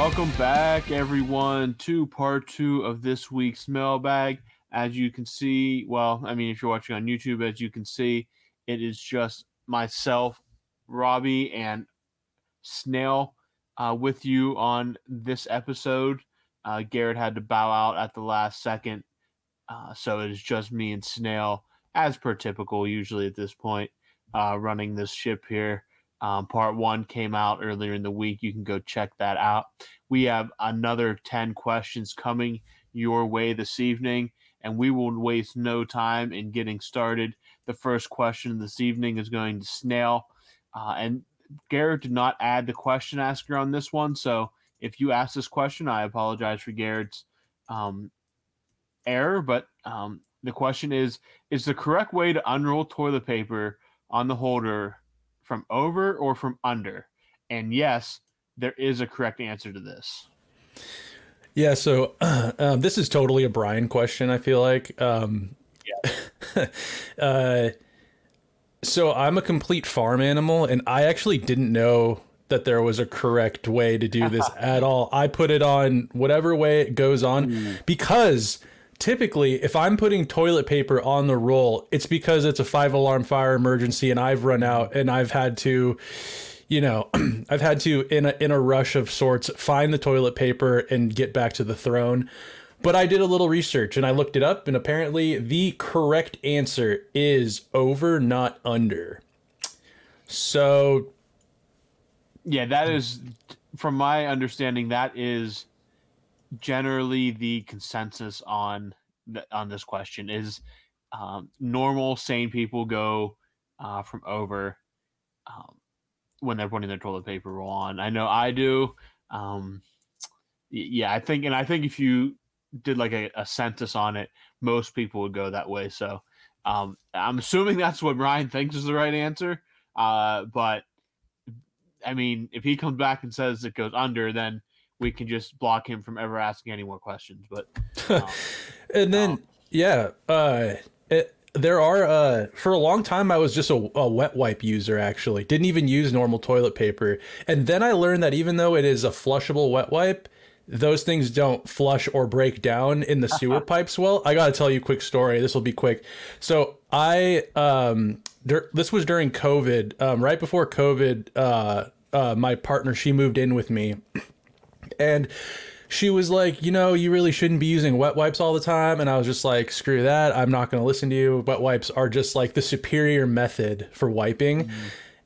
Welcome back, everyone, to part two of this week's mailbag. As you can see, well, I mean, if you're watching on YouTube, as you can see, it is just myself, Robbie, and Snail uh, with you on this episode. Uh, Garrett had to bow out at the last second, uh, so it is just me and Snail, as per typical, usually at this point, uh, running this ship here. Um, part one came out earlier in the week. You can go check that out. We have another 10 questions coming your way this evening, and we will waste no time in getting started. The first question this evening is going to Snail. Uh, and Garrett did not add the question asker on this one. So if you ask this question, I apologize for Garrett's um, error. But um, the question is Is the correct way to unroll toilet paper on the holder from over or from under? And yes, there is a correct answer to this. Yeah, so um, this is totally a Brian question. I feel like. Um, Yeah. uh, so I'm a complete farm animal, and I actually didn't know that there was a correct way to do this at all. I put it on whatever way it goes on because typically if I'm putting toilet paper on the roll, it's because it's a five alarm fire emergency and I've run out and I've had to you know, I've had to in a in a rush of sorts find the toilet paper and get back to the throne. But I did a little research and I looked it up and apparently the correct answer is over not under. So Yeah, that is, from my understanding, that is generally the consensus on on this question. Is um, normal sane people go uh, from over um, when they're putting their toilet paper roll on. I know I do. Um, yeah, I think, and I think if you did like a, a census on it, most people would go that way. So um, I'm assuming that's what Ryan thinks is the right answer. Uh, but I mean, if he comes back and says it goes under, then we can just block him from ever asking any more questions. But um, and then Um, yeah, uh, it, there are uh, for a long time I was just a, a wet wipe user. Actually, didn't even use normal toilet paper, and then I learned that even though it is a flushable wet wipe. Those things don't flush or break down in the sewer pipes well. I got to tell you a quick story. This will be quick. So I um dur- this was during COVID, um, right before COVID. Uh, uh, my partner she moved in with me, and she was like, you know, you really shouldn't be using wet wipes all the time. And I was just like, screw that. I'm not going to listen to you. Wet wipes are just like the superior method for wiping.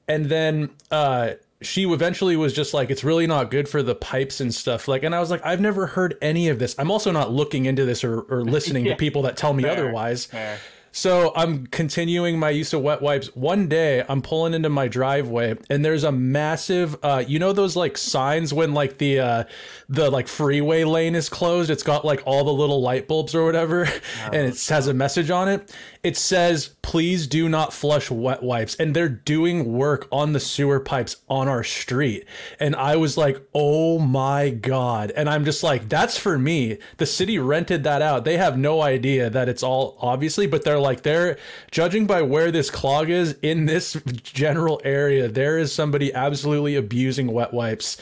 And then uh, she eventually was just like, it's really not good for the pipes and stuff. Like, and I was like, I've never heard any of this. I'm also not looking into this or, or listening Yeah. to people that tell me Fair, otherwise. fair. So I'm continuing my use of wet wipes. One day I'm pulling into my driveway and there's a massive uh you know those like signs when like the uh the like freeway lane is closed, it's got like all the little light bulbs or whatever and it has a message on it. It says please do not flush wet wipes and they're doing work on the sewer pipes on our street. And I was like, "Oh my god." And I'm just like, that's for me. The city rented that out. They have no idea that it's all obviously, but they're like they're judging by where this clog is in this general area, there is somebody absolutely abusing wet wipes.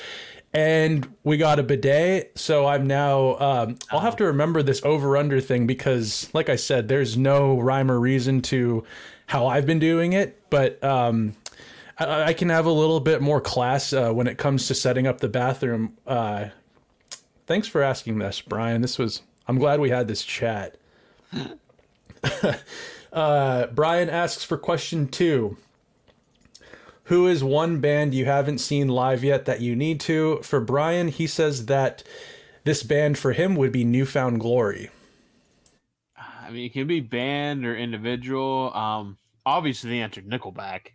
And we got a bidet, so I'm now. Um, I'll have to remember this over under thing because, like I said, there's no rhyme or reason to how I've been doing it. But um, I, I can have a little bit more class uh, when it comes to setting up the bathroom. Uh, thanks for asking this, Brian. This was. I'm glad we had this chat. uh, Brian asks for question two. Who is one band you haven't seen live yet that you need to? For Brian, he says that this band for him would be New Found Glory. I mean, it can be band or individual. Um, obviously, the answer Nickelback.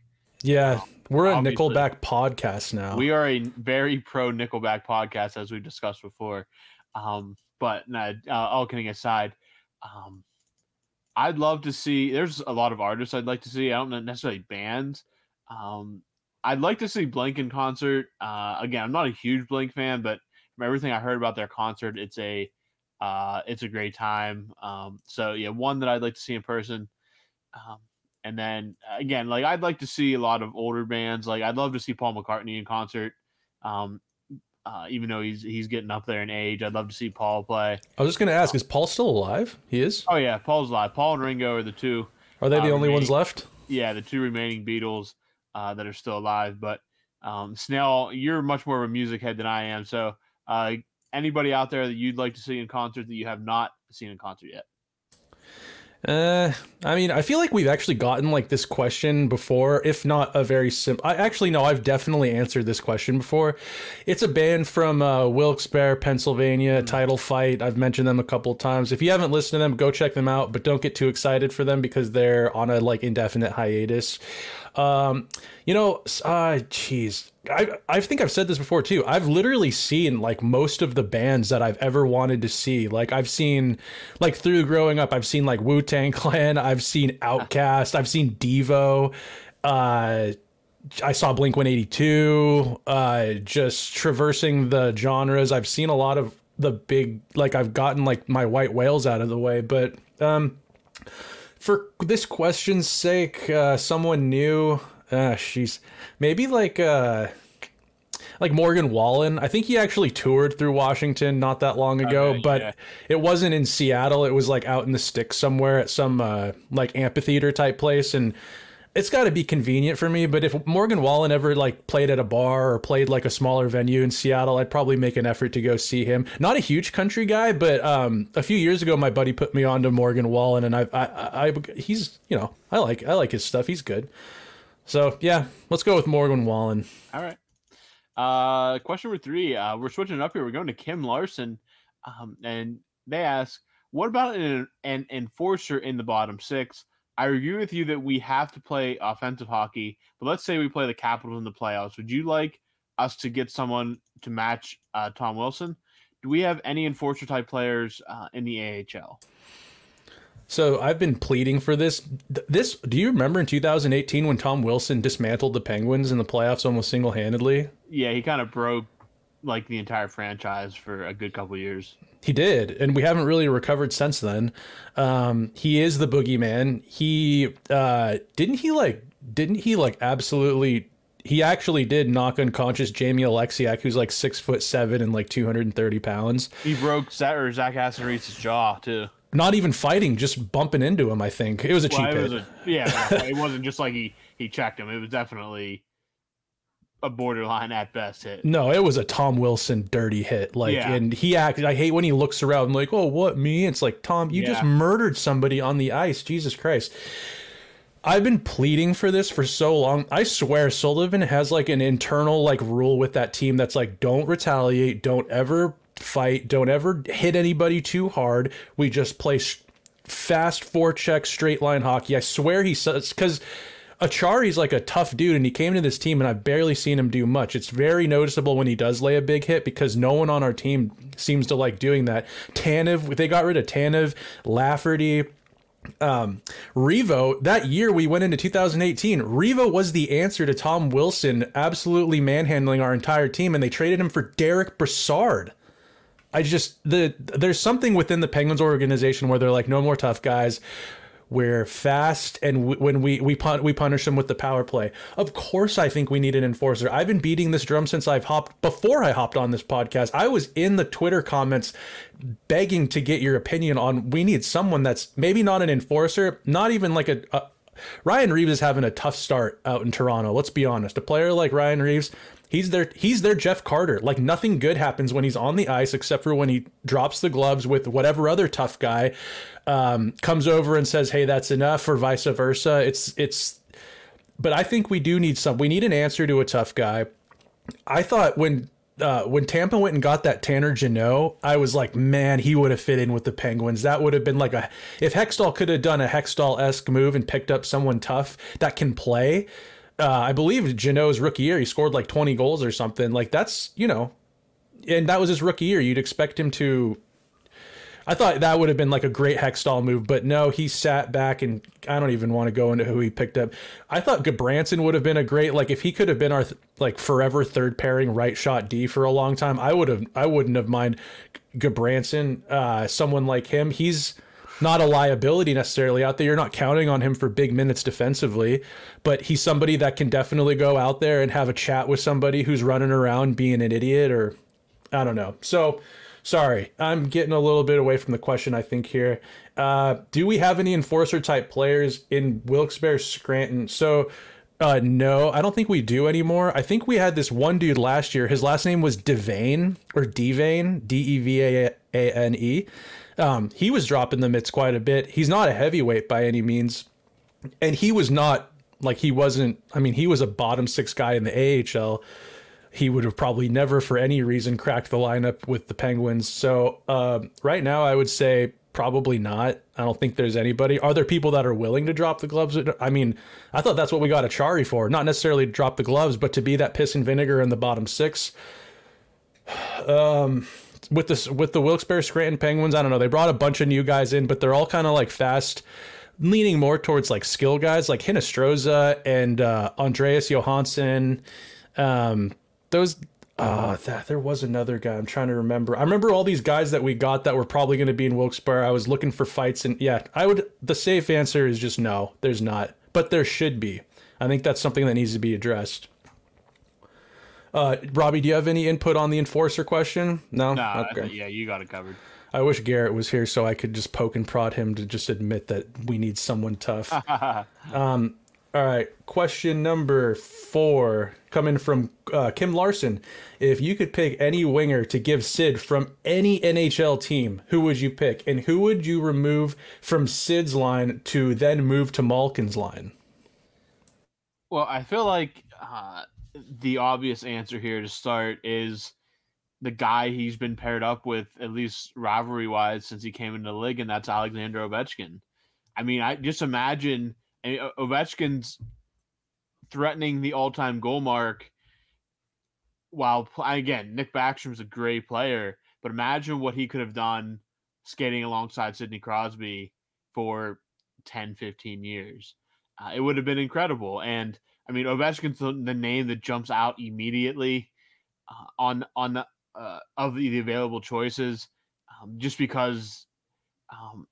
Yeah, we're a Obviously. Nickelback podcast now. We are a very pro Nickelback podcast, as we discussed before. Um, but no, uh, all kidding aside, um, I'd love to see. There's a lot of artists I'd like to see. I don't know necessarily bands. Um, I'd like to see Blink in concert. Uh, again, I'm not a huge Blink fan, but from everything I heard about their concert, it's a uh, it's a great time. Um, so yeah, one that I'd like to see in person. Um, and then again, like I'd like to see a lot of older bands. Like I'd love to see Paul McCartney in concert. Um, uh, even though he's he's getting up there in age, I'd love to see Paul play. I was just going to ask, is Paul still alive? He is? Oh yeah, Paul's live. Paul and Ringo are the two. Are they the uh, only ones left? Yeah, the two remaining Beatles uh, that are still alive. But um, Snail, you're much more of a music head than I am. So uh, anybody out there that you'd like to see in concert that you have not seen in concert yet? Uh, I mean, I feel like we've actually gotten like this question before, if not a very simple. I actually no, I've definitely answered this question before. It's a band from uh, Wilkes-Barre, Pennsylvania. Title Fight. I've mentioned them a couple times. If you haven't listened to them, go check them out. But don't get too excited for them because they're on a like indefinite hiatus. Um, you know, uh, jeez, I I think I've said this before too. I've literally seen like most of the bands that I've ever wanted to see. Like I've seen, like through growing up, I've seen like Wu Tang Clan, I've seen OutKast, I've seen Devo, uh. I saw Blink 182, uh, just traversing the genres. I've seen a lot of the big, like, I've gotten like my white whales out of the way. But um, for this question's sake, uh, someone new, uh, she's maybe like, uh, like Morgan Wallen. I think he actually toured through Washington not that long ago, Okay, but yeah. it wasn't in Seattle. It was like out in the sticks somewhere at some uh, like amphitheater type place, and it's got to be convenient for me. But if Morgan Wallen ever like played at a bar or played like a smaller venue in Seattle, I'd probably make an effort to go see him. Not a huge country guy, but um, a few years ago, my buddy put me on to Morgan Wallen, and I, I, I, I he's you know I like I like his stuff. He's good. So yeah, let's go with Morgan Wallen. All right. Uh, question number three. Uh, we're switching up here. We're going to Kim Larson, um, and they ask, "What about an, an enforcer in the bottom six? I agree with you that we have to play offensive hockey, but let's say we play the Capitals in the playoffs. Would you like us to get someone to match uh, Tom Wilson? Do we have any enforcer type players uh, in the AHL? So I've been pleading for this. This do you remember in 2018 when Tom Wilson dismantled the Penguins in the playoffs almost single-handedly? Yeah, he kind of broke like the entire franchise for a good couple years. He did, and we haven't really recovered since then. Um, he is the boogeyman. He uh, didn't he like didn't he like absolutely he actually did knock unconscious Jamie Oleksiak, who's like six foot seven and like 230 pounds. He broke Zach, or Zach Aston-Reese's jaw too. Not even fighting, just bumping into him. I think it was a cheap Well, it hit. a, yeah, it wasn't just like he he checked him. It was definitely a borderline at best hit. No, it was a Tom Wilson dirty hit. Like, Yeah. and he acted. I hate when he looks around like, "Oh, what me?" It's like Tom, you just murdered somebody on the ice. Jesus Christ! I've been pleading for this for so long. I swear, Sullivan has like an internal like rule with that team that's like, don't retaliate, don't ever fight, don't ever hit anybody too hard. We just play. fast four check straight line hockey. I swear he says because Acciari's like a tough dude, and he came to this team, and I've barely seen him do much. It's very noticeable when he does lay a big hit because no one on our team seems to like doing that. Tanev, they got rid of Tanev, Lafferty, um, Revo, that year we went into 2018, Revo was the answer to Tom Wilson absolutely manhandling our entire team, and they traded him for Derick Brassard. I just the there's something within the Penguins organization where they're like, no more tough guys. We're fast, and when we we pun- we punish them with the power play. Of course, I think we need an enforcer. I've been beating this drum since I've hopped before I hopped on this podcast. I was in the Twitter comments begging to get your opinion on. We need someone that's maybe not an enforcer, not even like a, a Ryan Reaves is having a tough start out in Toronto. Let's be honest. A player like Ryan Reaves, he's their he's their Jeff Carter. Like nothing good happens when he's on the ice except for when he drops the gloves with whatever other tough guy um, comes over and says, "Hey, that's enough," or vice versa. It's it's. But I think we do need some. We need an answer to a tough guy. I thought when uh, when Tampa went and got that Tanner Jeannot, I was like, man, he would have fit in with the Penguins. That would have been like a if Hextall could have done a Hextall esque move and picked up someone tough that can play. Uh, I believe Jeannot's rookie year, he scored like 20 goals or something. Like that's you know, and that was his rookie year. You'd expect him to I thought that would have been like a great Hextall move, but no, he sat back and I don't even want to go into who he picked up. I thought Gudbranson would have been a great like if he could have been our like forever third pairing right shot D for a long time. I would have I wouldn't have mind Gudbranson, uh, someone like him. He's not a liability necessarily out there. You're not counting on him for big minutes defensively, but he's somebody that can definitely go out there and have a chat with somebody who's running around being an idiot or I don't know. So sorry, I'm getting a little bit away from the question. I think here, uh, do we have any enforcer type players in Wilkes-Barre, Scranton? So. Uh, no, I don't think we do anymore. I think we had this one dude last year. His last name was Devane or Devane, D E V A N E. Um, he was dropping the mitts quite a bit. He's not a heavyweight by any means, and he was not like he wasn't. I mean, he was a bottom six guy in the AHL he would have probably never, for any reason, cracked the lineup with the Penguins. So um, right now, I would say probably not. I don't think there's anybody. Are there people that are willing to drop the gloves? I mean, I thought that's what we got Acciari for, not necessarily to drop the gloves, but to be that piss and vinegar in the bottom six. Um, with this with the Wilkes-Barre Scranton Penguins, I don't know. They brought a bunch of new guys in, but they're all kind of like fast, leaning more towards like skill guys, like Hinostroza and uh, Andreas Johnsson. Um, those uh, that there was another guy. I'm trying to remember. I remember all these guys that we got that were probably going to be in Wilkes-Barre. I was looking for fights, and yeah, I would. The safe answer is just no. There's not, but there should be. I think that's something that needs to be addressed. Uh, Robbie, do you have any input on the enforcer question? No. No. Okay. Yeah, you got it covered. I wish Garrett was here so I could just poke and prod him to just admit that we need someone tough. um, all right, question number four coming from uh, Kim Larson. If you could pick any winger to give Sid from any NHL team, who would you pick? And who would you remove from Sid's line to then move to Malkin's line? Well, I feel like uh, the obvious answer here to start is the guy he's been paired up with, at least rivalry wise, since he came into the league, and that's Alexander Ovechkin. I mean, I just imagine Ovechkin's threatening the all-time goal mark. While again, Nick Backstrom's a great player, but imagine what he could have done skating alongside Sidney Crosby for 10, 15 years. Uh, it would have been incredible. And I mean, Ovechkin's the, the name that jumps out immediately uh, on on the, uh, of the, the, available choices, um, just because um,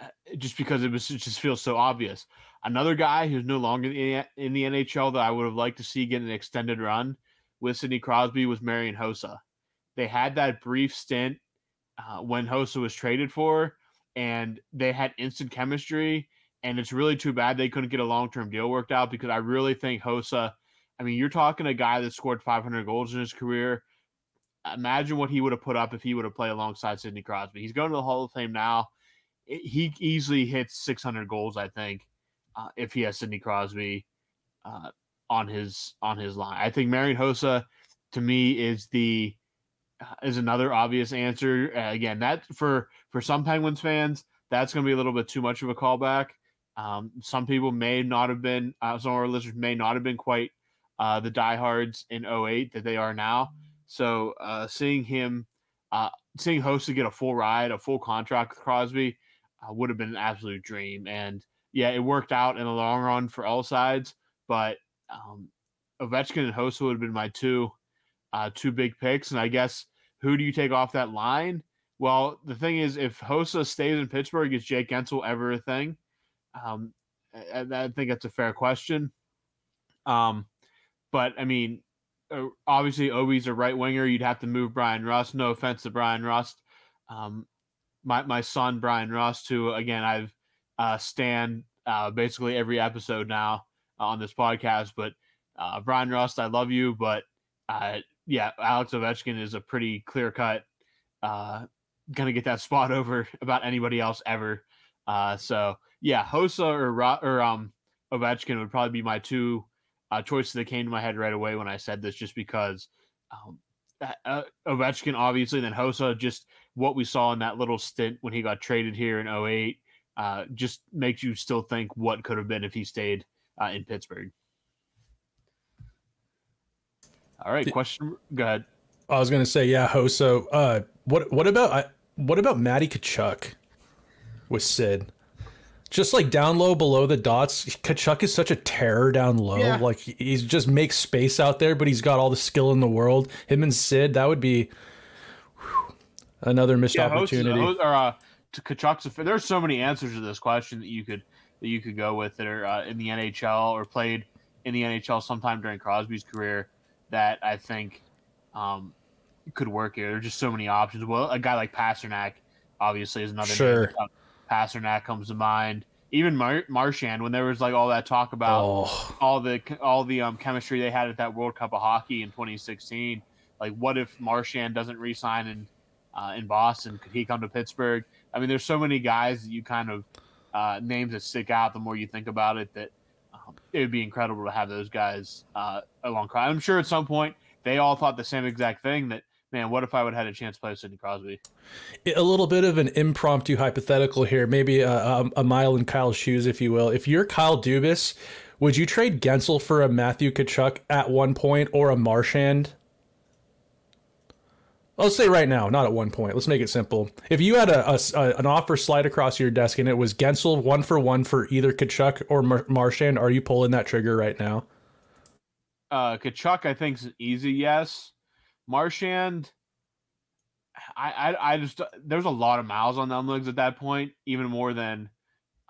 uh, just because it was it just feels so obvious. Another guy who's no longer in, in the NHL that I would have liked to see get an extended run with Sidney Crosby was Marian Hossa. They had that brief stint uh, when Hossa was traded for, and they had instant chemistry. And it's really too bad they couldn't get a long term deal worked out because I really think Hossa. I mean, you're talking a guy that scored 500 goals in his career. Imagine what he would have put up if he would have played alongside Sidney Crosby. He's going to the Hall of Fame now he easily hits 600 goals. I think uh, if he has Sidney Crosby uh, on his on his line. I think Marian Hossa to me is the uh, is another obvious answer. Uh, again, that for for some Penguins fans, that's going to be a little bit too much of a callback. Um, some people may not have been, uh, some of our listeners may not have been quite uh, the diehards in 08 that they are now. So uh, seeing him, uh, seeing Hossa get a full ride, a full contract with Crosby uh, would have been an absolute dream. And yeah, it worked out in the long run for all sides, but um, Ovechkin and Hossa would have been my two, uh, two big picks. And I guess who do you take off that line? Well, the thing is, if Hossa stays in Pittsburgh, is Jake Guentzel ever a thing? Um, I, I, think that's a fair question. Um, but I mean, uh, obviously, Obi's a right winger. You'd have to move Bryan Rust. No offense to Bryan Rust. Um, my my son Bryan Rust, who again I've uh, stand uh, basically every episode now on this podcast. But uh, Bryan Rust, I love you, but uh, yeah, Alex Ovechkin is a pretty clear cut uh, going to get that spot over about anybody else ever. Uh, so yeah, Hossa or or um Ovechkin would probably be my two uh, choices that came to my head right away when I said this, just because um, uh, Ovechkin obviously, then Hossa, just what we saw in that little stint when he got traded here in 08, uh, just makes you still think what could have been if he stayed uh, in Pittsburgh. All right, question. Go ahead. I was gonna say, yeah, Hossa. Uh, what what about what about Matty Tkachuk with Sid? Just like down low below the dots, Tkachuk is such a terror down low. Yeah. Like he's just makes space out there, but he's got all the skill in the world. Him and Sid, that would be whew, another missed yeah, opportunity. Host, or uh, Tkachuk's. There's so many answers to this question that you could that you could go with that are uh, in the NHL or played in the NHL sometime during Crosby's career that I think um, could work here. There's just so many options. Well, a guy like Pastrnak obviously is another. Sure. Name. Pastrnak comes to mind. Even Mar- Marchand, when there was like all that talk about oh. all the all the um, chemistry they had at that World Cup of Hockey in 2016, like what if Marchand doesn't resign in uh, in Boston? Could he come to Pittsburgh? I mean, there's so many guys that you kind of uh, names that stick out. The more you think about it, that um, it would be incredible to have those guys uh, along. I'm sure at some point they all thought the same exact thing that man, what if I would have had a chance to play Sidney Crosby? A little bit of an impromptu hypothetical here, maybe a, a, a mile in Kyle's shoes, if you will. If you're Kyle Dubas, would you trade Guentzel for a Matthew Tkachuk at one point or a Marchand? Let's say right now, not at one point. Let's make it simple. If you had a, a, an offer slide across your desk and it was Guentzel one for one for either Tkachuk or Mar- Marchand, are you pulling that trigger right now? Uh, Tkachuk, I think is easy yes. Marchand, I, I, I just there's a lot of miles on them legs at that point, even more than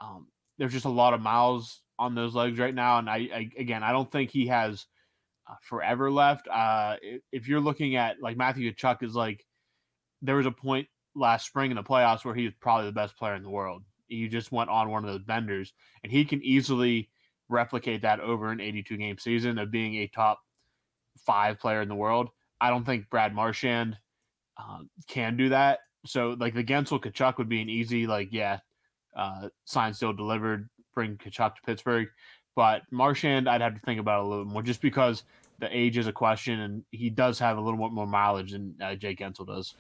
um, there's just a lot of miles on those legs right now. And I, I again, I don't think he has uh, forever left. Uh, if you're looking at like Matthew Tkachuk is like, there was a point last spring in the playoffs where he was probably the best player in the world. He just went on one of those benders, and he can easily replicate that over an 82 game season of being a top five player in the world. I don't think Brad Marchand um, can do that. So like the Guentzel Tkachuk would be an easy like yeah, uh, sign still delivered, bring Tkachuk to Pittsburgh. But Marchand, I'd have to think about a little more just because the age is a question, and he does have a little bit more mileage than uh, Jake Guentzel does.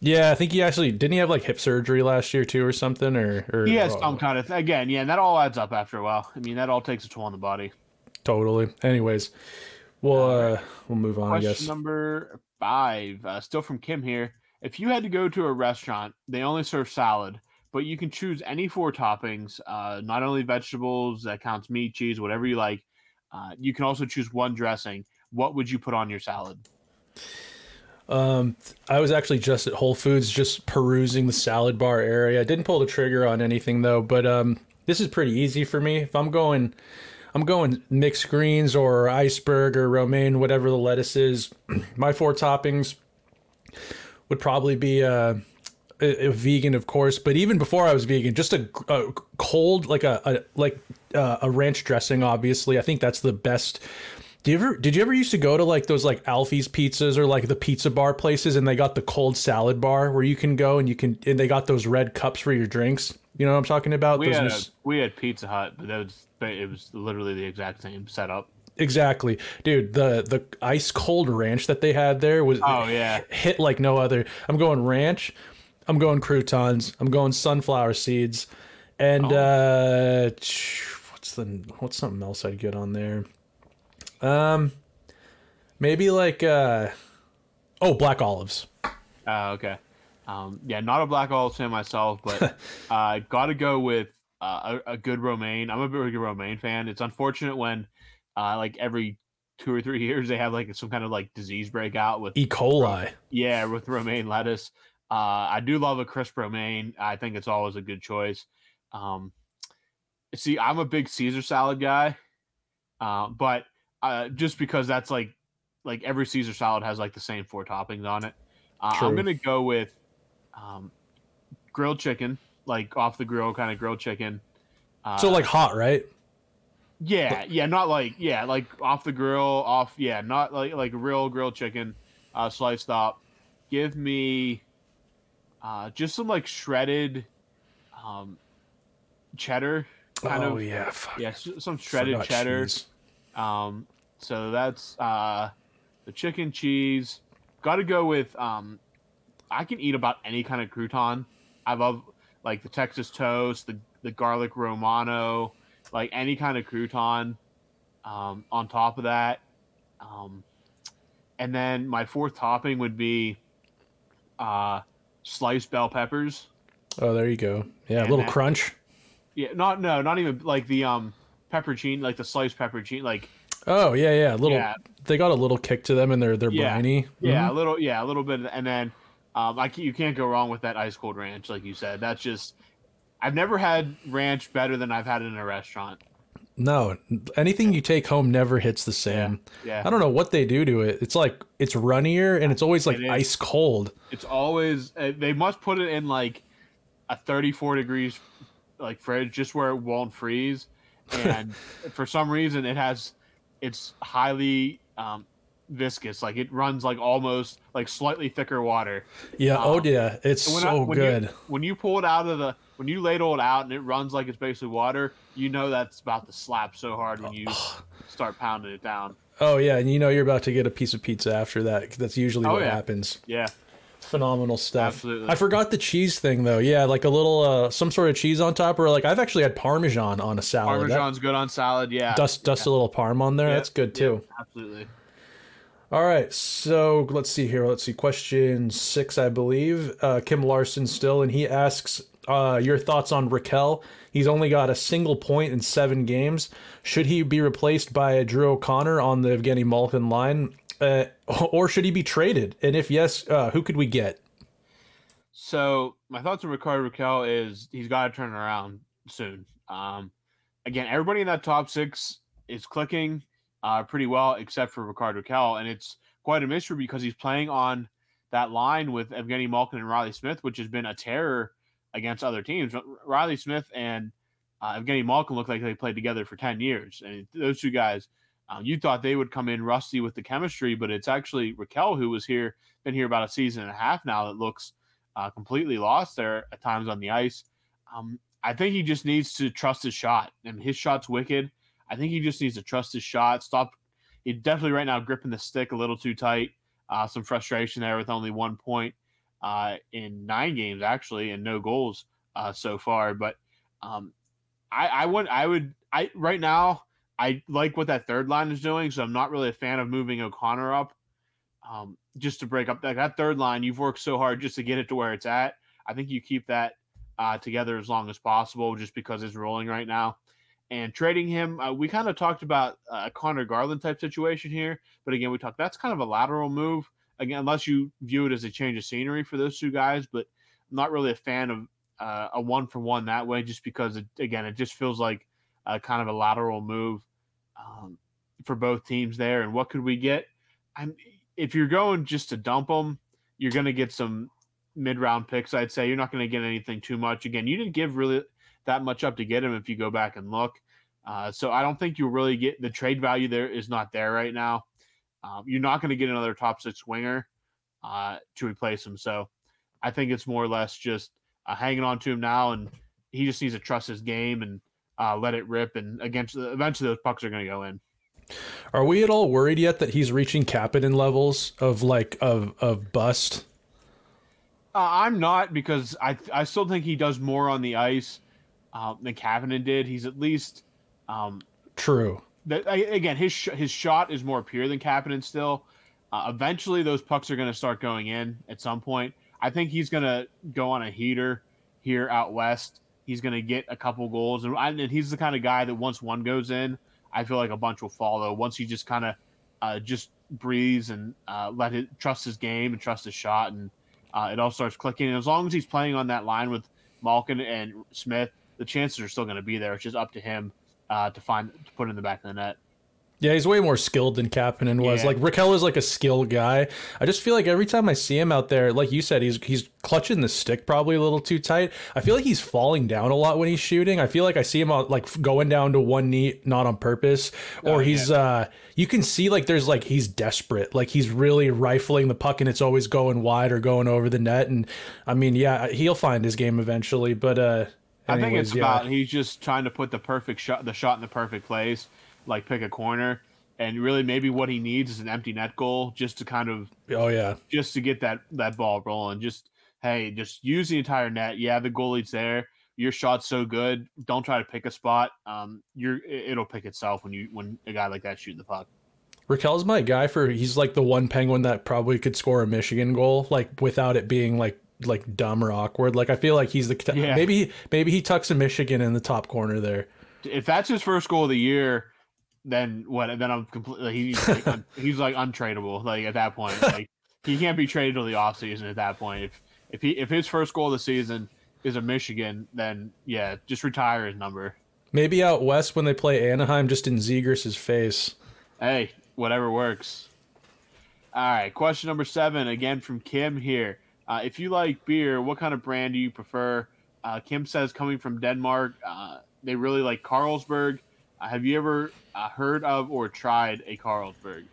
Yeah, I think he actually didn't he have like hip surgery last year too, or something, or, or he has oh. some kind of again, yeah, and that all adds up after a while. I mean, that all takes a toll on the body. Totally. Anyways, We'll uh, we'll move on. Question I guess. number five, uh, still from Kim here. If you had to go to a restaurant, they only serve salad, but you can choose any four toppings. Uh, not only vegetables, that counts meat, cheese, whatever you like. Uh, you can also choose one dressing. What would you put on your salad? Um, I was actually just at Whole Foods, just perusing the salad bar area. I didn't pull the trigger on anything though, but um, this is pretty easy for me. If I'm going I'm going mixed greens or iceberg or romaine, whatever the lettuce is. My four toppings would probably be uh, a, a, vegan, of course, but even before I was vegan, just a, a cold like a, a like uh, a ranch dressing. Obviously, I think that's the best. Did you ever did you ever used to go to like those like Alfy's pizzas or like the pizza bar places and they got the cold salad bar where you can go and you can and they got those red cups for your drinks? You know what I'm talking about? We, those had, a, we had Pizza Hut, but that was it was literally the exact same setup. Exactly, dude. The the ice cold ranch that they had there was oh yeah hit like no other. I'm going ranch, I'm going croutons. I'm going sunflower seeds, and Oh. uh, what's the what's something else I'd get on there? Um, maybe like uh, oh, black olives. Uh, okay. Um, yeah, not a black olive fan myself, but I uh, got to go with uh, a, a good romaine. I'm a big romaine fan. It's unfortunate when, uh, like every two or three years, they have like some kind of like disease breakout with E. coli. yeah with romaine lettuce. Uh, I do love a crisp romaine. I think it's always a good choice. Um, see, I'm a big Caesar salad guy, uh, but uh, just because that's like like every Caesar salad has like the same four toppings on it. Uh, I'm gonna go with um, grilled chicken, like off the grill kind of grilled chicken. Uh, So like hot, right? yeah, yeah, not like yeah, like off the grill, off yeah, not like like real grilled chicken, uh, sliced up. Give me uh, just some like shredded um, cheddar, kind oh of yeah, fuck. yeah, some shredded Forgot cheddar. cheese. Um, so that's uh, the chicken cheese. Got to go with um, I can eat about any kind of crouton. I love like the Texas toast, the the garlic romano, like any kind of crouton. Um, on top of that, um, and then my fourth topping would be uh, sliced bell peppers. Oh, there you go. Yeah, a little that- crunch. Yeah, not no, not even like the um peppercine, like the sliced peppercine, like Oh yeah, yeah. A little. Yeah. They got a little kick to them, and they're they're Yeah. briny. Yeah, Mhm. a little. Yeah, a little bit, and then um, I you can't go wrong with that ice cold ranch, like you said. That's just I've never had ranch better than I've had it in a restaurant. No, anything you take home never hits the same. Yeah, I don't know what they do to it. It's like it's runnier and it's always like It ice cold. it's always uh, they must put it in like a 34 degrees like fridge just where it won't freeze, and for some reason it has it's highly um, viscous, like it runs like almost like slightly thicker water. Yeah. oh Um, yeah, it's when so I- when good. You, when you pull it out of the when you ladle it out and it runs like it's basically water, you know that's about to slap so hard when you start pounding it down. Oh yeah, and you know you're about to get a piece of pizza after that. That's usually Oh, what yeah. happens. Yeah, Phenomenal stuff. Absolutely. I forgot the cheese thing though. Yeah, like a little uh, some sort of cheese on top, or like I've actually had Parmesan on a salad. That- Parmesan's good on salad. Yeah, dust dust a little parm on there. Yeah, That's good too. absolutely. All right, so let's see here. Let's see. Question six, I believe. Uh, Kim Larson still, and he asks uh, your thoughts on Rakell. He's only got a single point in seven games. Should he be replaced by Drew O'Connor on the Evgeny Malkin line, uh, or should he be traded? And if yes, uh, who could we get? So my thoughts on Rickard Rakell is he's got to turn around soon. Um, again, everybody in that top six is clicking uh, pretty well except for Rickard Rakell, and it's quite a mystery because he's playing on that line with Evgeny Malkin and Reilly Smith, which has been a terror against other teams. Reilly Smith and uh, Evgeny Malkin look like they played together for ten years, and those two guys. Um, you thought they would come in rusty with the chemistry, but it's actually Rakell who was here, been here about a season and a half now. That looks uh, completely lost there at times on the ice. Um, I think he just needs to trust his shot, and his shot's wicked. I think he just needs to trust his shot. Stop. He's definitely right now gripping the stick a little too tight. Uh, some frustration there with only one point uh, in nine games actually, and no goals uh, so far. But um, I, I would, I would, I right now I like what that third line is doing, so I'm not really a fan of moving O'Connor up um, just to break up that, that third line. You've worked so hard just to get it to where it's at. I think you keep that uh, together as long as possible, just because it's rolling right now. And trading him, uh, we kind of talked about a Connor Garland type situation here, but again, we talked that's kind of a lateral move. Again, unless you view it as a change of scenery for those two guys, but I'm not really a fan of uh, a one for one that way, just because it, again, it just feels like uh, kind of a lateral move um, for both teams there. And what could we get? I'm if you're going just to dump them, you're going to get some mid round picks. I'd say you're not going to get anything too much. Again, you didn't give really that much up to get him if you go back and look. Uh, so I don't think you really get the trade value there is not there right now. Um, you're not going to get another top six winger uh, to replace him. So I think it's more or less just uh, hanging on to him now, and he just needs to trust his game and uh, let it rip. And against eventually those pucks are going to go in. Are we at all worried yet that he's reaching Kapanen levels of like of of bust? Uh, I'm not because I I still think he does more on the ice uh, than Kapanen did. He's at least um, true. That again, his sh- his shot is more pure than Kapanen still. Uh, eventually, those pucks are going to start going in at some point. I think he's going to go on a heater here out west. He's going to get a couple goals, and, and he's the kind of guy that once one goes in, I feel like a bunch will follow. Once he just kind of uh, just breathes and uh, let it trust his game and trust his shot, and uh, it all starts clicking. And as long as he's playing on that line with Malkin and Smith, the chances are still going to be there. It's just up to him uh, to find to put in the back of the net. Yeah, he's way more skilled than Kapanen was. Yeah. Like Rakell is like a skilled guy. I just feel like every time I see him out there, like you said, he's he's clutching the stick probably a little too tight. I feel like he's falling down a lot when he's shooting. I feel like I see him out, like going down to one knee, not on purpose, or oh, he's yeah. uh you can see like there's like he's desperate, like he's really rifling the puck and it's always going wide or going over the net. And I mean, yeah, he'll find his game eventually, but uh. Anyways, I think it's yeah. about he's just trying to put the perfect shot, the shot in the perfect place like pick a corner. And really, maybe what he needs is an empty net goal just to kind of oh yeah, just to get that that ball rolling. Just hey, just use the entire net. Yeah, the goalie's there. Your shot's so good. Don't try to pick a spot. Um, you're it'll pick itself when you when a guy like that shooting the puck. Rakell's my guy for he's like the one penguin that probably could score a Michigan goal like without it being like like dumb or awkward. Like I feel like he's the yeah. maybe maybe he tucks a Michigan in the top corner there. If that's his first goal of the year, then what? Then I'm completely he's like, un, he's like untradeable. Like at that point, like he can't be traded till the off season. At that point, if if he if his first goal of the season is a Michigan, then yeah, just retire his number. Maybe out west when they play Anaheim, just in Zegras' face. Hey, whatever works. All right, question number seven again from Kim here. Uh, if you like beer, what kind of brand do you prefer? Uh, Kim says coming from Denmark, uh, they really like Carlsberg. Uh, have you ever uh, heard of or tried a Carlsberg?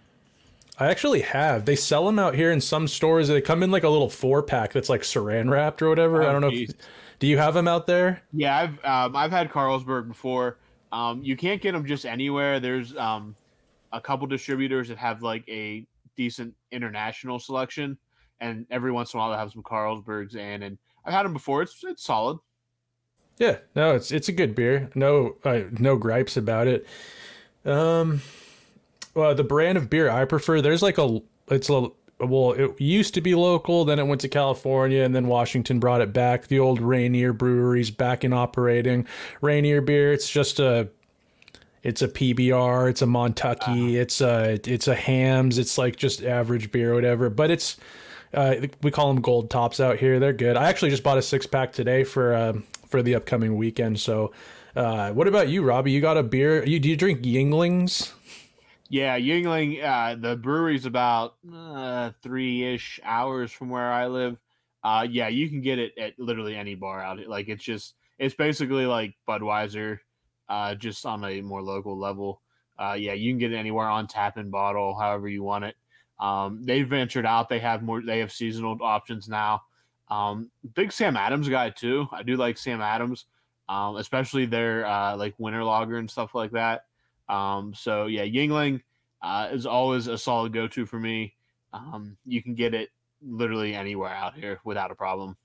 I actually have. They sell them out here in some stores. They come in like a little four pack that's like saran wrapped or whatever. Oh, I don't know. If, do you have them out there? Yeah, I've um, I've had Carlsberg before. Um, you can't get them just anywhere. There's um, a couple distributors that have like a decent international selection, and every once in a while they have some Carlsbergs in. And I've had them before. It's it's solid. Yeah, no, it's it's a good beer. No, uh, no gripes about it. Um, well, the brand of beer I prefer, there's like a, it's a, well, it used to be local, then it went to California, and then Washington brought it back. The old Rainier breweries back in operating. Rainier beer, it's just a, it's a PBR, it's a Montucky, uh it's a, it's a Hamm's, it's like just average beer, whatever. But it's, uh, we call them gold tops out here. They're good. I actually just bought a six pack today for, um, for the upcoming weekend. So, uh, what about you, Robbie? You got a beer? You do you drink Yuenglings? Yeah, Yuengling. Uh, the brewery's about uh, three ish hours from where I live. Uh, yeah, you can get it at literally any bar out. Like it's just it's basically like Budweiser, uh, just on a more local level. Uh, yeah, you can get it anywhere on tap and bottle, however you want it. Um, they've ventured out. They have more. They have seasonal options now. Um, big Sam Adams guy too. I do like Sam Adams um, especially their uh, like winter logger and stuff like that. Um, so yeah, Yuengling uh, is always a solid go-to for me. Um, you can get it literally anywhere out here without a problem.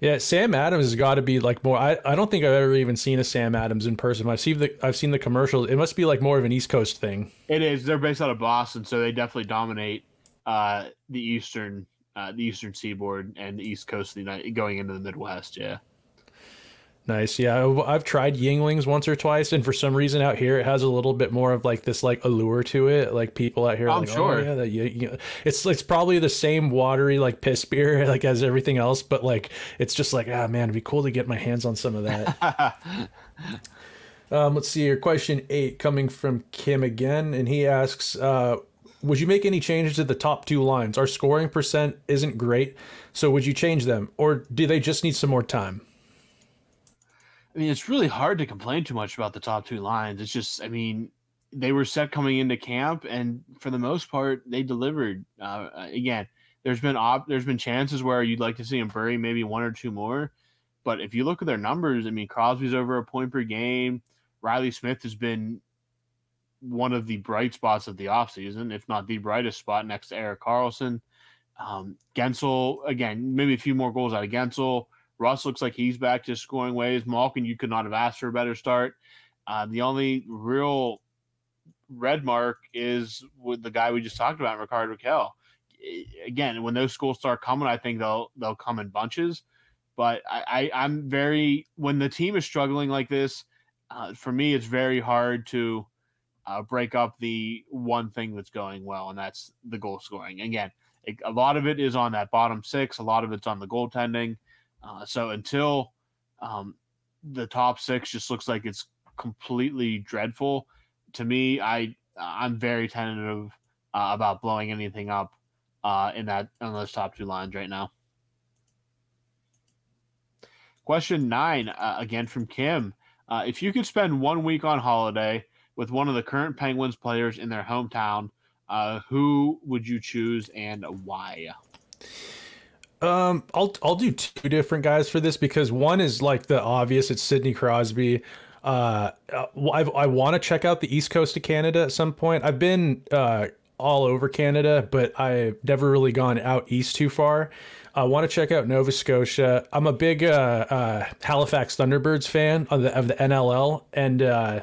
Yeah, Sam Adams has got to be like more. I, I don't think I've ever even seen a Sam Adams in person. I've seen the I've seen the commercials. It must be like more of an East Coast thing. It is. They're based out of Boston, so they definitely dominate uh, the eastern uh, the eastern seaboard and the East Coast of the United, going into the Midwest. Yeah. Nice. Yeah, I've tried Yuenglings once or twice, and for some reason out here it has a little bit more of like this like allure to it. Like people out here, I'm like, oh, sure. Oh, yeah, that, you, you it's it's probably the same watery like piss beer like as everything else, but like it's just like ah man, it'd be cool to get my hands on some of that. um, let's see here. Question eight coming from Kim again, and he asks, uh, "Would you make any changes to the top two lines? Our scoring percent isn't great, so would you change them, or do they just need some more time?" I mean, it's really hard to complain too much about the top two lines. It's just, I mean, they were set coming into camp, and for the most part, they delivered. Uh, again, there's been op- there's been chances where you'd like to see them bury maybe one or two more, but if you look at their numbers, I mean, Crosby's over a point per game. Reilly Smith has been one of the bright spots of the offseason, if not the brightest spot next to Erik Karlsson. Um, Guentzel again, maybe a few more goals out of Guentzel. Russ looks like he's back to scoring ways. Malkin, you could not have asked for a better start. Uh, the only real red mark is with the guy we just talked about, Rickard Rakell. Again, when those schools start coming, I think they'll they'll come in bunches. But I, I am very when the team is struggling like this, uh, for me, it's very hard to uh, break up the one thing that's going well, and that's the goal scoring. Again, it, a lot of it is on that bottom six. A lot of it's on the goaltending. Uh, so until um, the top six just looks like it's completely dreadful, to me, I I'm very tentative uh, about blowing anything up uh, in that on those top two lines right now. Question nine, uh, again from Kim. Uh, if you could spend one week on holiday with one of the current Penguins players in their hometown, uh, who would you choose and why? Um, I'll I'll do two different guys for this because one is like the obvious. It's Sidney Crosby. Uh, I've, I want to check out the east coast of Canada at some point. I've been uh, all over Canada, but I've never really gone out east too far. I want to check out Nova Scotia. I'm a big uh, uh, Halifax Thunderbirds fan of the of the NLL, and uh,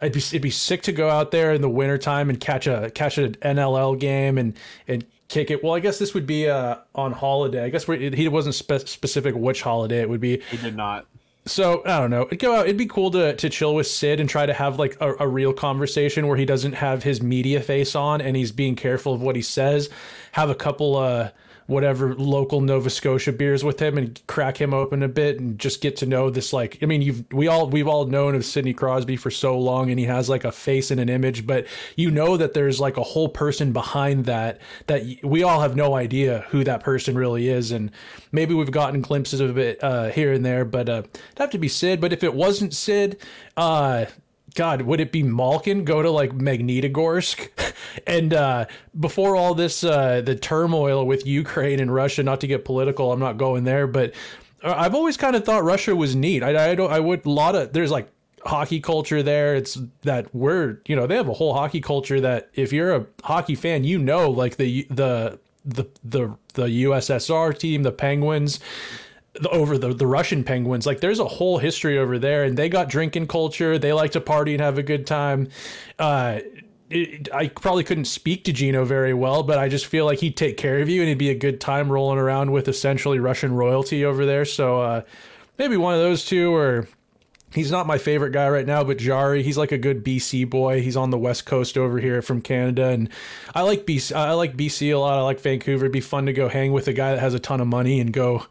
I'd be it'd be sick to go out there in the wintertime and catch a catch an NLL game and and kick it. Well, I guess this would be uh, on holiday. I guess he wasn't spe- specific which holiday it would be. He did not. So I don't know. It'd go out. It'd be cool to to chill with Sid and try to have like a, a real conversation where he doesn't have his media face on and he's being careful of what he says. Have a couple uh whatever local Nova Scotia beers with him and crack him open a bit and just get to know this like I mean you've we all we've all known of Sidney Crosby for so long and he has like a face and an image but you know that there's like a whole person behind that that we all have no idea who that person really is. And maybe we've gotten glimpses of it uh, here and there but uh it'd have to be Sid. But if it wasn't Sid uh God, would it be Malkin go to like Magnitogorsk? and uh, before all this, uh, the turmoil with Ukraine and Russia, not to get political, I'm not going there, but uh, I've always kind of thought Russia was neat. I, I don't, I would, a lot of, there's like hockey culture there. It's that we're, you know, they have a whole hockey culture that if you're a hockey fan, you know, like the, the, the, the, the USSR team, the Penguins, over the, the Russian Penguins. Like there's a whole history over there, and they got drinking culture. They like to party and have a good time. Uh, it, I probably couldn't speak to Gino very well, but I just feel like he'd take care of you, and it'd be a good time rolling around with essentially Russian royalty over there. So uh, maybe one of those two, or he's not my favorite guy right now, but Jarry, he's like a good BC boy. He's on the west coast over here from Canada, and I like BC. I like BC a lot. I like Vancouver. It'd be fun to go hang with a guy that has a ton of money and go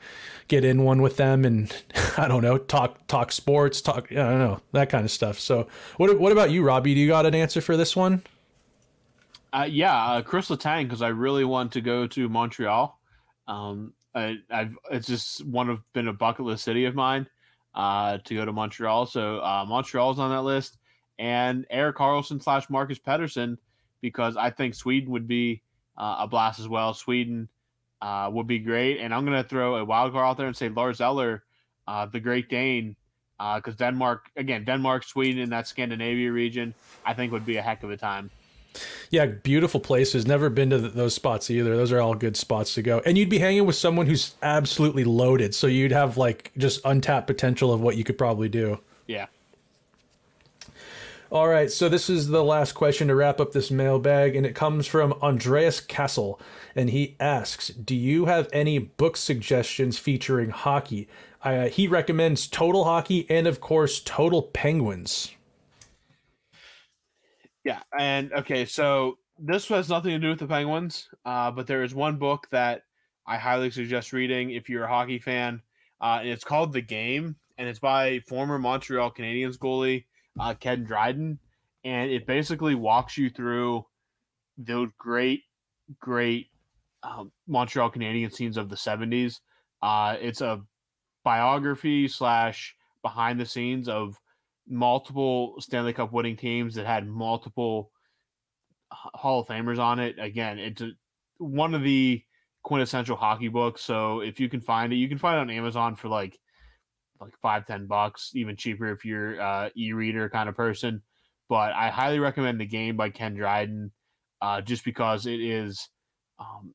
get in one with them and I don't know talk talk sports talk I don't know that kind of stuff. So what what about you, Robbie? Do you got an answer for this one? Uh, yeah, uh, Chris Letang because I really want to go to Montreal. Um, I, have it's just one of been a bucket list city of mine uh, to go to Montreal. So uh, Montreal's on that list, and Erik Karlsson slash Marcus Pettersson because I think Sweden would be uh, a blast as well. Sweden uh, would be great. And I'm going to throw a wild card out there and say Lars Eller, uh, the Great Dane, because uh, Denmark, again, Denmark, Sweden, and that Scandinavia region, I think would be a heck of a time. Yeah, beautiful places. Never been to those spots either. Those are all good spots to go. And you'd be hanging with someone who's absolutely loaded. So you'd have like just untapped potential of what you could probably do. Yeah. All right, so this is the last question to wrap up this mailbag, and it comes from Andreas Castle, and he asks, "Do you have any book suggestions featuring hockey?" Uh, he recommends Total Hockey and, of course, Total Penguins. Yeah, and okay, so this has nothing to do with the Penguins, uh, but there is one book that I highly suggest reading if you're a hockey fan, uh, and it's called The Game, and it's by former Montreal Canadiens goalie uh, Ken Dryden, and it basically walks you through those great, great um, Montreal Canadian scenes of the '70s. Uh, it's a biography slash behind the scenes of multiple Stanley Cup winning teams that had multiple Hall of Famers on it. Again, it's a, one of the quintessential hockey books. So if you can find it, you can find it on Amazon for like like five ten bucks, even cheaper if you're uh, e-reader kind of person. But I highly recommend the game by Ken Dryden, uh, just because it is um,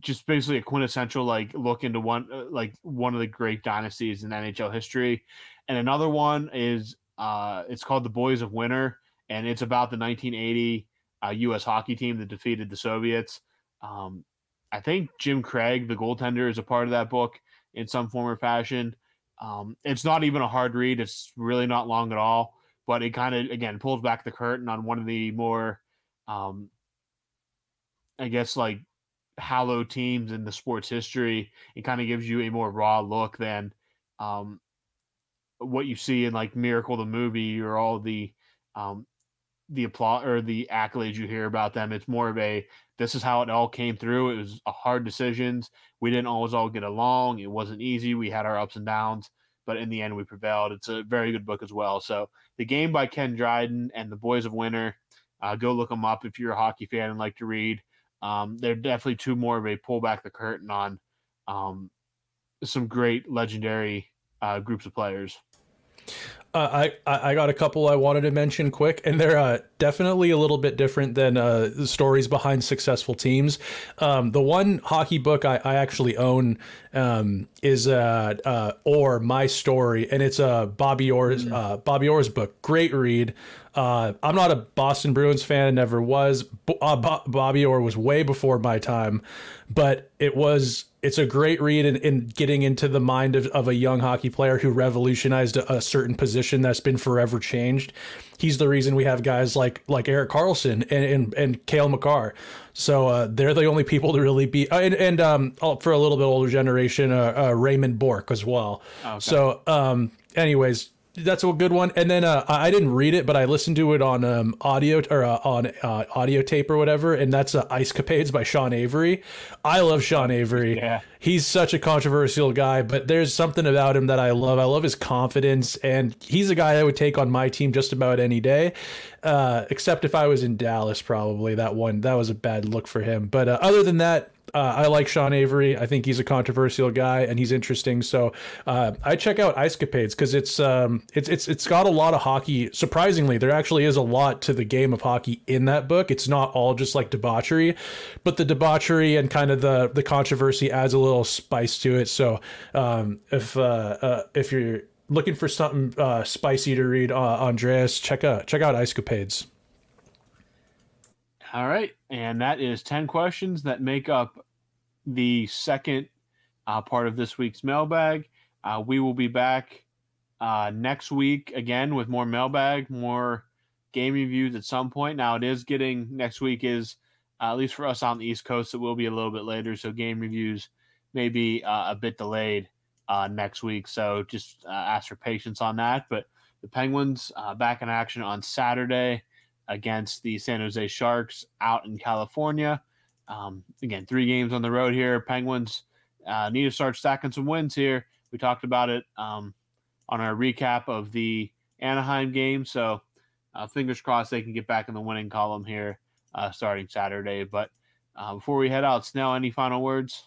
just basically a quintessential like look into one uh, like one of the great dynasties in NHL history. And another one is uh, it's called The Boys of Winter, and it's about the 1980 uh, U.S. hockey team that defeated the Soviets. Um, I think Jim Craig, the goaltender, is a part of that book in some form or fashion. Um, it's not even a hard read. It's really not long at all, but it kind of again pulls back the curtain on one of the more, um, I guess, like hallowed teams in the sports history. It kind of gives you a more raw look than um, what you see in like Miracle the movie or all the um, the applause or the accolades you hear about them. It's more of a this is how it all came through. It was a hard decisions. We didn't always all get along. It wasn't easy. We had our ups and downs, but in the end we prevailed. It's a very good book as well. So the game by Ken Dryden and the Boys of Winter. Uh, go look them up if you're a hockey fan and like to read. Um, they're definitely two more of a pull back the curtain on um, some great legendary uh, groups of players. Uh, I I got a couple I wanted to mention quick, and they're uh, definitely a little bit different than uh, the stories behind successful teams. Um, the one hockey book I, I actually own um, is uh, uh, Orr My Story, and it's a Bobby Orr's mm. uh, Bobby Orr's book. Great read. Uh, I'm not a Boston Bruins fan, never was. Uh, Bobby Orr was way before my time, but it was it's a great read in, in getting into the mind of, of a young hockey player who revolutionized a, a, certain position that's been forever changed. He's the reason we have guys like like Erik Karlsson and and, and Cale Makar. So uh, they're the only people to really be uh, and, and um, oh, for a little bit older generation, uh, uh Raymond Bourque as well. Okay. So um, anyways, that's a good one. And then uh, I didn't read it, but I listened to it on um, audio or uh, on uh, audio tape or whatever. And that's uh, Ice Capades by Sean Avery. I love Sean Avery. Yeah. He's such a controversial guy, but there's something about him that I love. I love his confidence, and he's a guy I would take on my team just about any day. Uh, except if I was in Dallas, probably that one that was a bad look for him. But uh, other than that, uh, I like Sean Avery. I think he's a controversial guy and he's interesting. So uh, I check out Ice Capades because it's um, it's it's it's got a lot of hockey. Surprisingly, there actually is a lot to the game of hockey in that book. It's not all just like debauchery, but the debauchery and kind of the the controversy adds a little spice to it. So um, if uh, uh if you're looking for something uh, spicy to read, uh, Andreas, check out check out Ice Capades. All right. And that is 10 questions that make up the second uh, part of this week's mailbag. Uh, we will be back uh, next week again with more mailbag, more game reviews at some point. Now, it is getting next week, is uh, at least for us on the East Coast, it will be a little bit later. So, game reviews may be uh, a bit delayed uh, next week. So, just ask for patience on that. But the Penguins back in action on Saturday against the San Jose Sharks out in California. Um, again, three games on the road here. Penguins uh, need to start stacking some wins here. We talked about it um, on our recap of the Anaheim game. So uh, fingers crossed they can get back in the winning column here uh, starting Saturday. But uh, before we head out, Snail, any final words?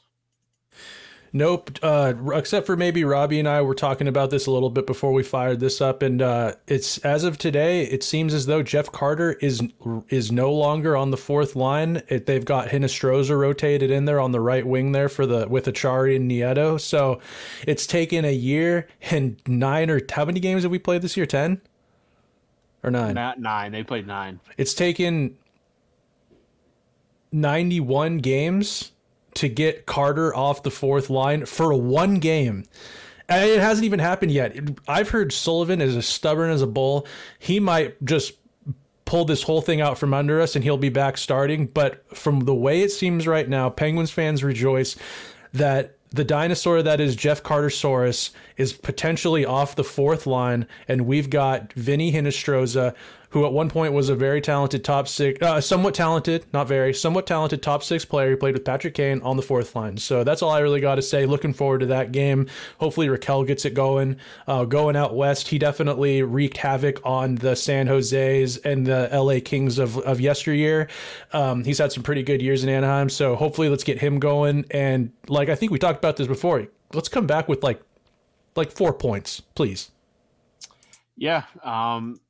Nope. Uh, except for maybe Robbie and I were talking about this a little bit before we fired this up, and uh, it's as of today, it seems as though Jeff Carter is is no longer on the fourth line. It, they've got Hinostroza rotated in there on the right wing there for the with Acciari and Nieto. So it's taken a year and nine or how many games have we played this year? Ten or nine? Not nine. They played nine. It's taken ninety one games to get Carter off the fourth line for one game. And it hasn't even happened yet. I've heard Sullivan is as stubborn as a bull. He might just pull this whole thing out from under us and he'll be back starting. But from the way it seems right now, Penguins fans rejoice that the dinosaur that is Jeff Cartersaurus is potentially off the fourth line, and we've got Vinny Hinostroza, who at one point was a very talented top six, uh, somewhat talented, not very, somewhat talented top six player. He played with Patrick Kane on the fourth line. So that's all I really got to say. Looking forward to that game. Hopefully Rakell gets it going. Uh, going out west, he definitely wreaked havoc on the San Jose's and the LA Kings of, of yesteryear. Um, he's had some pretty good years in Anaheim. So hopefully let's get him going. And like I think we talked about this before, let's come back with like like four points, please. Yeah. Um,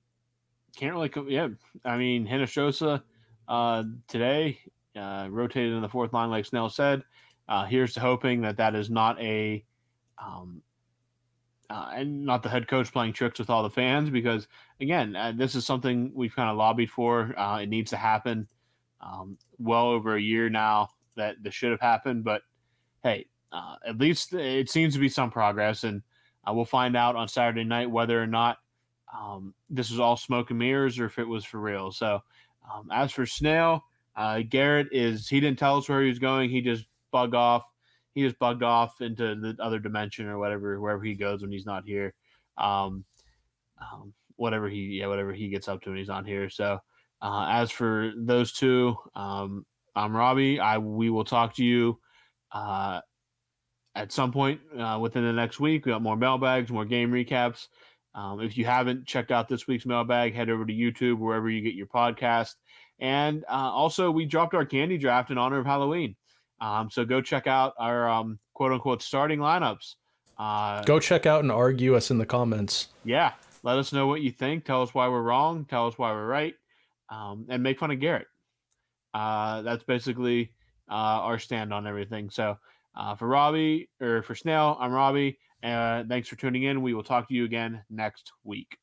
can't really. Yeah, I mean, Hinostroza uh, today uh, rotated in the fourth line, like Snail said. uh, here's to hoping that that is not a um, uh, and not the head coach playing tricks with all the fans because again uh, this is something we've kind of lobbied for uh, it needs to happen um, well over a year now that this should have happened but hey uh, at least it seems to be some progress and uh, we'll find out on saturday night whether or not um, this was all smoke and mirrors or if it was for real. So um, as for snail uh, garrett is he didn't tell us where he was going. He just bug off. He just bugged off into the other dimension or whatever wherever he goes when he's not here. Um, um, whatever he yeah whatever he gets up to when he's on here. So uh, as for those two um, i'm robbie. I we will talk to you uh, at some point uh, within the next week. We got more mailbags more game recaps um, if you haven't checked out this week's mailbag head over to youtube wherever you get your podcast and uh, also we dropped our candy draft in honor of halloween um, so go check out our um, quote unquote starting lineups. Uh, go check out and argue us in the comments. Yeah. Let us know what you think. Tell us why we're wrong. Tell us why we're right. Um, and make fun of Garrett. Uh, that's basically uh, our stand on everything. So uh, for Robbie or for Snail, I'm Robbie. Uh, thanks for tuning in. We will talk to you again next week.